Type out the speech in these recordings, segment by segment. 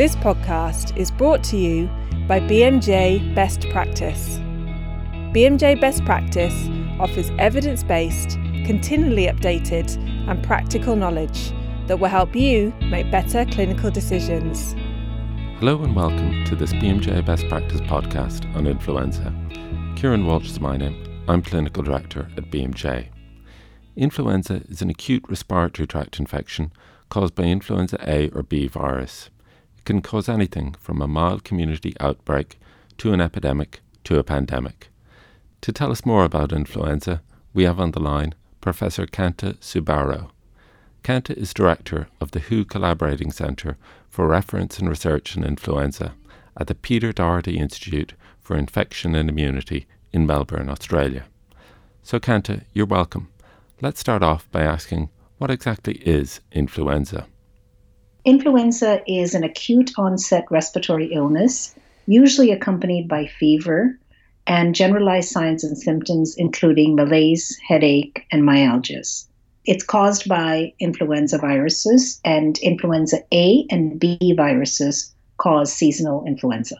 This podcast is brought to you by BMJ Best Practice. BMJ Best Practice offers evidence based, continually updated, and practical knowledge that will help you make better clinical decisions. Hello and welcome to this BMJ Best Practice podcast on influenza. Kieran Walsh is my name. I'm Clinical Director at BMJ. Influenza is an acute respiratory tract infection caused by influenza A or B virus. Can cause anything from a mild community outbreak to an epidemic to a pandemic. To tell us more about influenza, we have on the line Professor Kanta Subbarao. Kanta is director of the WHO Collaborating Centre for Reference and Research in Influenza at the Peter Doherty Institute for Infection and Immunity in Melbourne, Australia. So, Kanta, you're welcome. Let's start off by asking what exactly is influenza? Influenza is an acute onset respiratory illness, usually accompanied by fever and generalized signs and symptoms, including malaise, headache, and myalgias. It's caused by influenza viruses, and influenza A and B viruses cause seasonal influenza.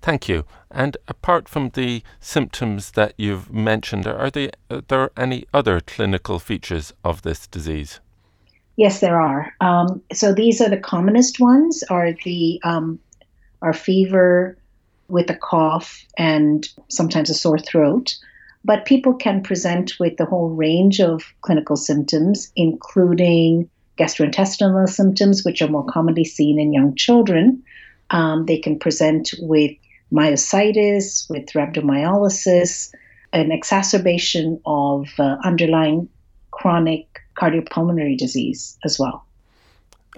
Thank you. And apart from the symptoms that you've mentioned, are there, are there any other clinical features of this disease? Yes, there are. Um, so these are the commonest ones: are the um, are fever with a cough and sometimes a sore throat. But people can present with the whole range of clinical symptoms, including gastrointestinal symptoms, which are more commonly seen in young children. Um, they can present with myositis, with rhabdomyolysis, an exacerbation of uh, underlying chronic cardiopulmonary disease as well.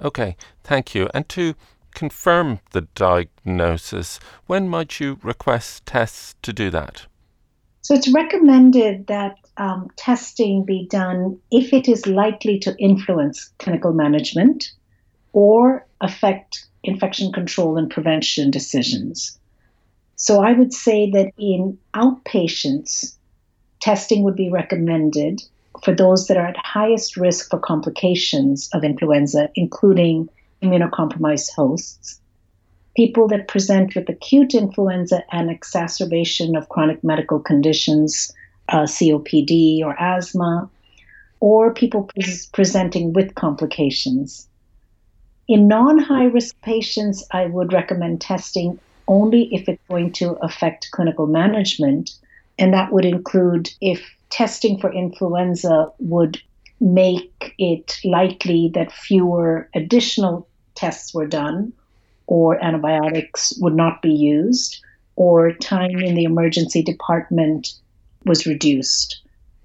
Okay, thank you. And to confirm the diagnosis, when might you request tests to do that? So it's recommended that um, testing be done if it is likely to influence clinical management or affect infection control and prevention decisions. So I would say that in outpatients, testing would be recommended for those that are at highest risk for complications of influenza, including immunocompromised hosts, people that present with acute influenza and exacerbation of chronic medical conditions, uh, COPD or asthma, or people pre- presenting with complications. In non high risk patients, I would recommend testing only if it's going to affect clinical management. And that would include if testing for influenza would make it likely that fewer additional tests were done, or antibiotics would not be used, or time in the emergency department was reduced.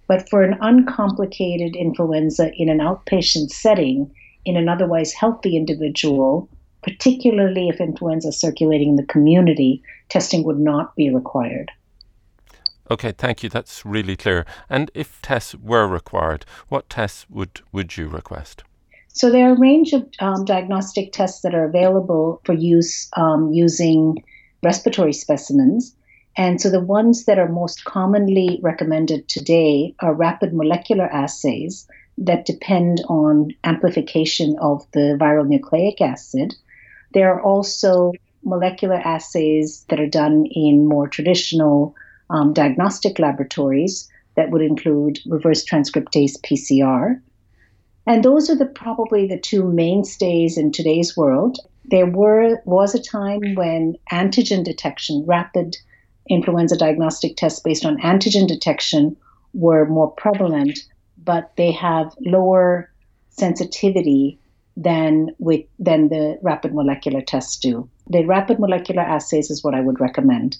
But for an uncomplicated influenza in an outpatient setting, in an otherwise healthy individual, particularly if influenza is circulating in the community, testing would not be required. Okay, thank you. That's really clear. And if tests were required, what tests would, would you request? So there are a range of um, diagnostic tests that are available for use um, using respiratory specimens. And so the ones that are most commonly recommended today are rapid molecular assays that depend on amplification of the viral nucleic acid there are also molecular assays that are done in more traditional um, diagnostic laboratories that would include reverse transcriptase PCR. And those are the probably the two mainstays in today's world. There were was a time when antigen detection, rapid influenza diagnostic tests based on antigen detection were more prevalent, but they have lower sensitivity than with than the rapid molecular tests do. The rapid molecular assays is what I would recommend.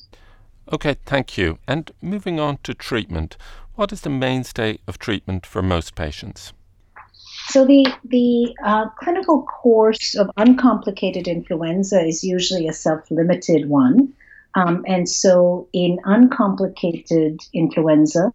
Okay, thank you. And moving on to treatment, what is the mainstay of treatment for most patients? So the the uh, clinical course of uncomplicated influenza is usually a self-limited one, um, and so in uncomplicated influenza,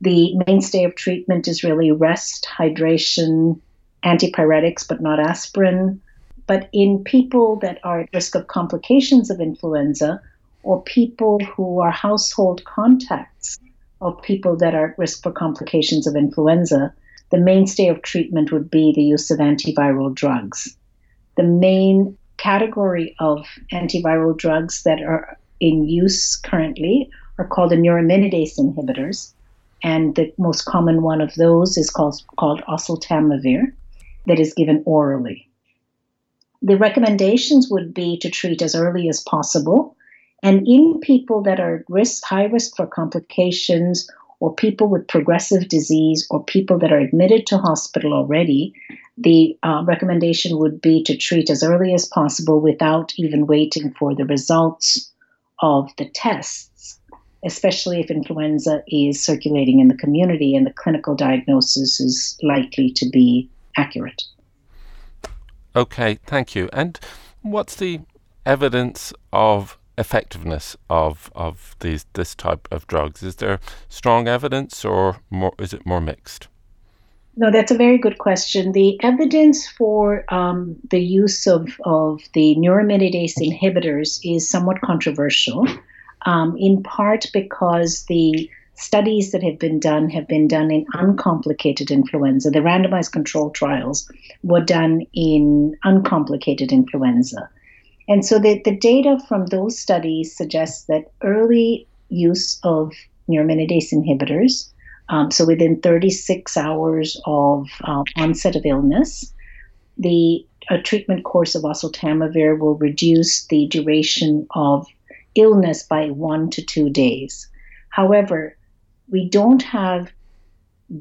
the mainstay of treatment is really rest, hydration, antipyretics, but not aspirin. But in people that are at risk of complications of influenza, or people who are household contacts of people that are at risk for complications of influenza, the mainstay of treatment would be the use of antiviral drugs. The main category of antiviral drugs that are in use currently are called the neuraminidase inhibitors. And the most common one of those is called, called oseltamivir, that is given orally. The recommendations would be to treat as early as possible. And in people that are at risk, high risk for complications, or people with progressive disease, or people that are admitted to hospital already, the uh, recommendation would be to treat as early as possible without even waiting for the results of the tests, especially if influenza is circulating in the community and the clinical diagnosis is likely to be accurate. Okay, thank you. And what's the evidence of effectiveness of of these this type of drugs? Is there strong evidence, or more? Is it more mixed? No, that's a very good question. The evidence for um, the use of, of the neuraminidase inhibitors is somewhat controversial, um, in part because the studies that have been done have been done in uncomplicated influenza. The randomized control trials were done in uncomplicated influenza. And so the, the data from those studies suggests that early use of neuraminidase inhibitors, um, so within 36 hours of uh, onset of illness, the treatment course of oseltamivir will reduce the duration of illness by one to two days. However, we don't have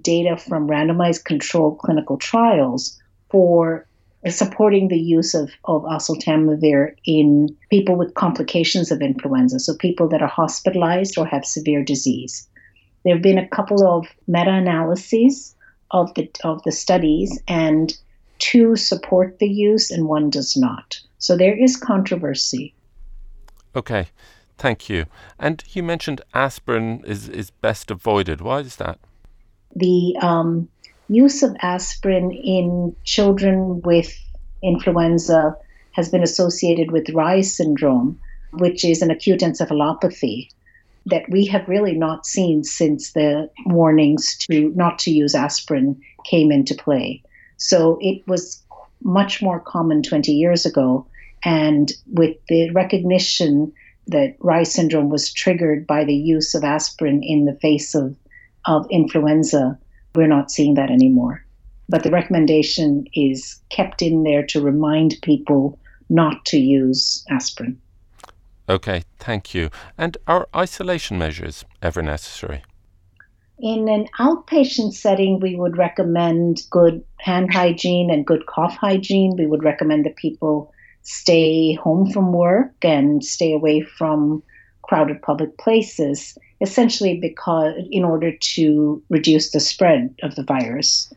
data from randomized controlled clinical trials for supporting the use of, of oseltamivir in people with complications of influenza, so people that are hospitalized or have severe disease. There have been a couple of meta-analyses of the of the studies, and two support the use and one does not. So there is controversy. Okay. Thank you. And you mentioned aspirin is, is best avoided. Why is that? The um, use of aspirin in children with influenza has been associated with Reye syndrome, which is an acute encephalopathy that we have really not seen since the warnings to not to use aspirin came into play. So it was much more common 20 years ago. And with the recognition that Reye syndrome was triggered by the use of aspirin in the face of, of influenza, we're not seeing that anymore. But the recommendation is kept in there to remind people not to use aspirin. Okay, thank you. And are isolation measures ever necessary? In an outpatient setting, we would recommend good hand hygiene and good cough hygiene. We would recommend that people stay home from work and stay away from crowded public places, essentially because in order to reduce the spread of the virus.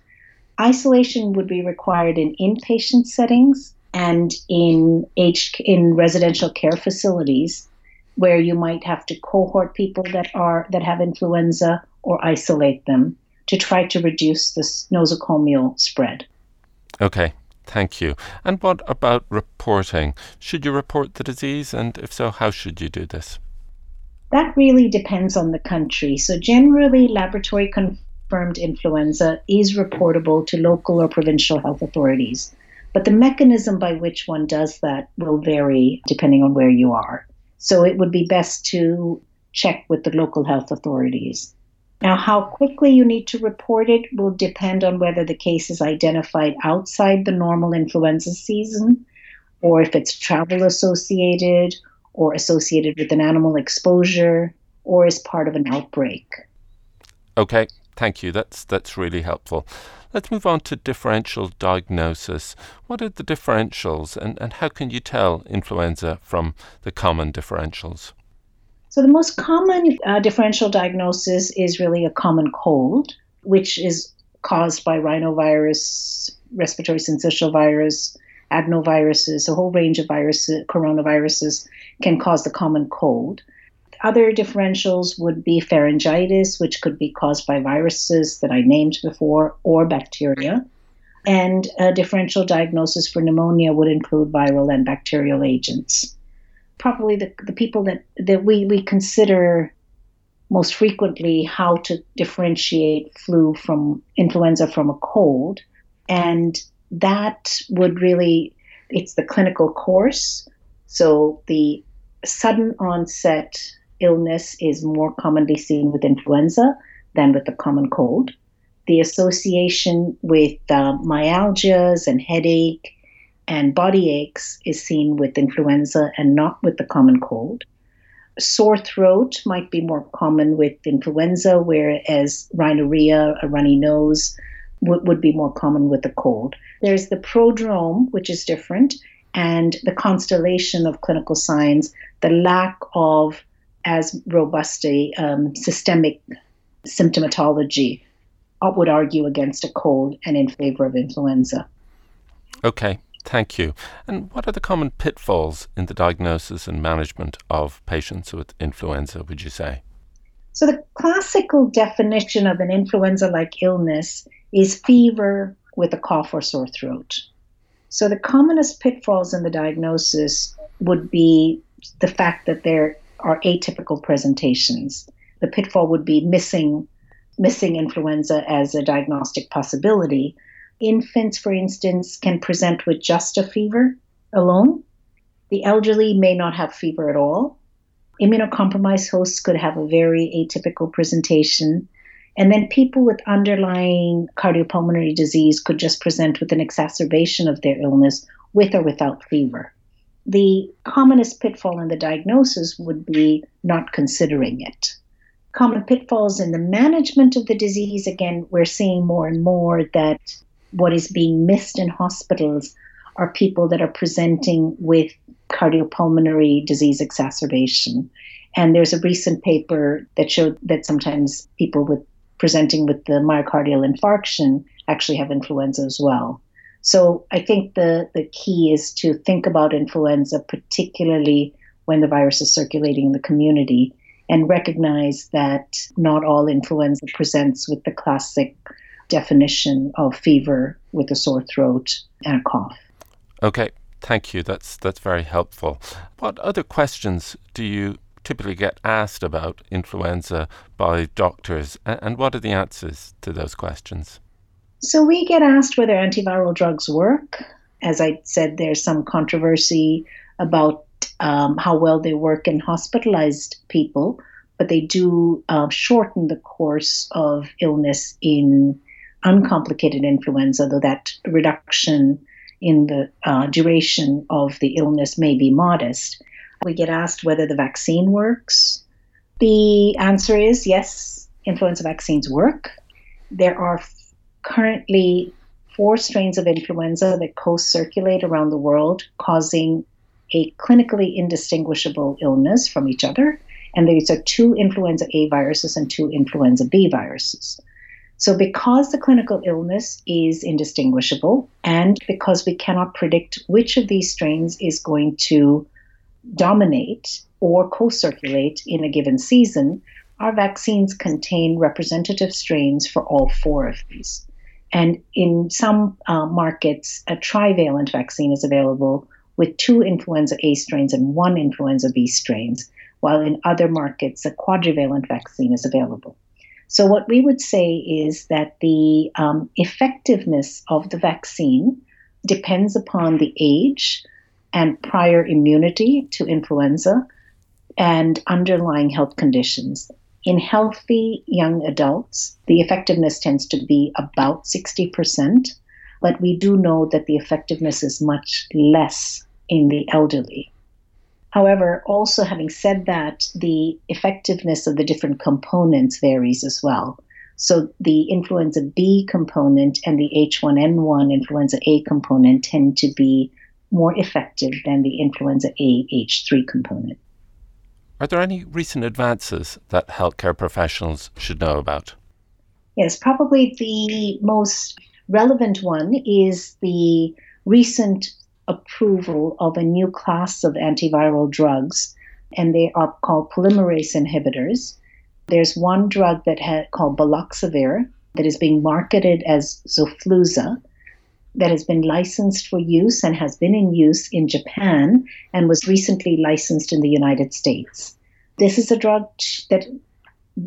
Isolation would be required in inpatient settings and in aged in residential care facilities where you might have to cohort people that are that have influenza or isolate them to try to reduce the nosocomial spread. Okay, Thank you. And what about reporting? Should you report the disease? And if so, how should you do this? That really depends on the country. So, generally, laboratory confirmed influenza is reportable to local or provincial health authorities. But the mechanism by which one does that will vary depending on where you are. So, it would be best to check with the local health authorities. Now, how quickly you need to report it will depend on whether the case is identified outside the normal influenza season, or if it's travel associated, or associated with an animal exposure, or as part of an outbreak. Okay, thank you. That's that's really helpful. Let's move on to differential diagnosis. What are the differentials, and, and how can you tell influenza from the common differentials? So, the most common uh, differential diagnosis is really a common cold, which is caused by rhinovirus, respiratory syncytial virus, adenoviruses, a whole range of viruses, coronaviruses can cause the common cold. Other differentials would be pharyngitis, which could be caused by viruses that I named before, or bacteria. And a differential diagnosis for pneumonia would include viral and bacterial agents probably the, the people that, that we, we consider most frequently how to differentiate flu from influenza from a cold. And that would really It's the clinical course. So the sudden onset illness is more commonly seen with influenza than with the common cold. The association with uh, myalgias and headache and body aches is seen with influenza and not with the common cold. Sore throat might be more common with influenza, whereas rhinorrhea, a runny nose, would, would be more common with the cold. There's the prodrome, which is different, and the constellation of clinical signs, the lack of as robust a um, systemic symptomatology uh, would argue against a cold and in favor of influenza. Okay, thank you. And what are the common pitfalls in the diagnosis and management of patients with influenza, would you say? So, the classical definition of an influenza like illness is fever with a cough or sore throat. So, the commonest pitfalls in the diagnosis would be the fact that there are atypical presentations. The pitfall would be missing missing influenza as a diagnostic possibility. Infants, for instance, can present with just a fever alone. The elderly may not have fever at all. Immunocompromised hosts could have a very atypical presentation. And then people with underlying cardiopulmonary disease could just present with an exacerbation of their illness with or without fever. The commonest pitfall in the diagnosis would be not considering it. Common pitfalls in the management of the disease again, we're seeing more and more that what is being missed in hospitals are people that are presenting with cardiopulmonary disease exacerbation. And there's a recent paper that showed that sometimes people with presenting with the myocardial infarction actually have influenza as well. So I think the, the key is to think about influenza, particularly when the virus is circulating in the community, and recognize that not all influenza presents with the classic definition of fever with a sore throat and a cough. Okay, thank you. That's that's very helpful. What other questions do you typically get asked about influenza by doctors, and what are the answers to those questions? So we get asked whether antiviral drugs work. As I said, there's some controversy about um, how well they work in hospitalized people, but they do uh, shorten the course of illness in uncomplicated influenza, though that reduction in the uh, duration of the illness may be modest. We get asked whether the vaccine works. The answer is yes, influenza vaccines work. There are currently four strains of influenza that co circulate around the world, causing a clinically indistinguishable illness from each other. And these are two influenza A viruses and two influenza B viruses. So, because the clinical illness is indistinguishable, and because we cannot predict which of these strains is going to dominate or co circulate in a given season, our vaccines contain representative strains for all four of these. And in some uh, markets, a trivalent vaccine is available with two influenza A strains and one influenza B strains, while in other markets, a quadrivalent vaccine is available. So, what we would say is that the um, effectiveness of the vaccine depends upon the age and prior immunity to influenza and underlying health conditions. In healthy young adults, the effectiveness tends to be about 60%, but we do know that the effectiveness is much less in the elderly. However, also having said that, the effectiveness of the different components varies as well. So the influenza B component and the H1N1 influenza A component tend to be more effective than the influenza A H3 component. Are there any recent advances that healthcare professionals should know about? Yes, probably the most relevant one is the recent approval of a new class of antiviral drugs, and they are called polymerase inhibitors. There's one drug that ha- called baloxavir that is being marketed as Xofluza that has been licensed for use and has been in use in Japan and was recently licensed in the United States. This is a drug that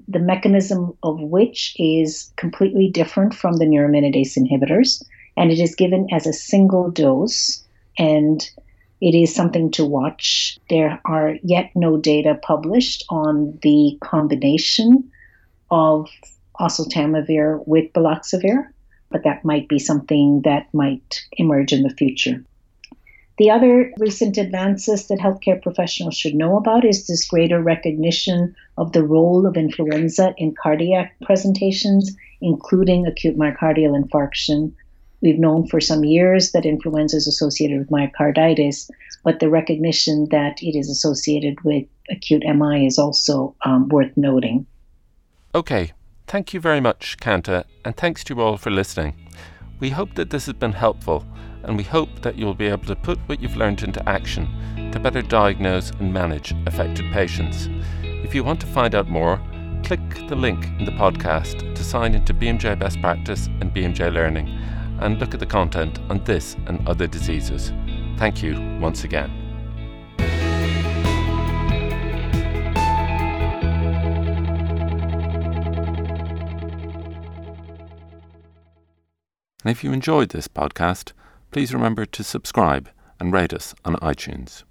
the mechanism of which is completely different from the neuraminidase inhibitors, and it is given as a single dose and it is something to watch. There are yet no data published on the combination of oseltamivir with baloxavir, but that might be something that might emerge in the future. The other recent advances that healthcare professionals should know about is this greater recognition of the role of influenza in cardiac presentations, including acute myocardial infarction. We've known for some years that influenza is associated with myocarditis, but the recognition that it is associated with acute MI is also um, worth noting. Okay, thank you very much, Kanta, and thanks to you all for listening. We hope that this has been helpful and we hope that you'll be able to put what you've learned into action to better diagnose and manage affected patients. If you want to find out more, click the link in the podcast to sign into BMJ Best Practice and BMJ Learning and look at the content on this and other diseases. Thank you once again. And if you enjoyed this podcast, please remember to subscribe and rate us on iTunes.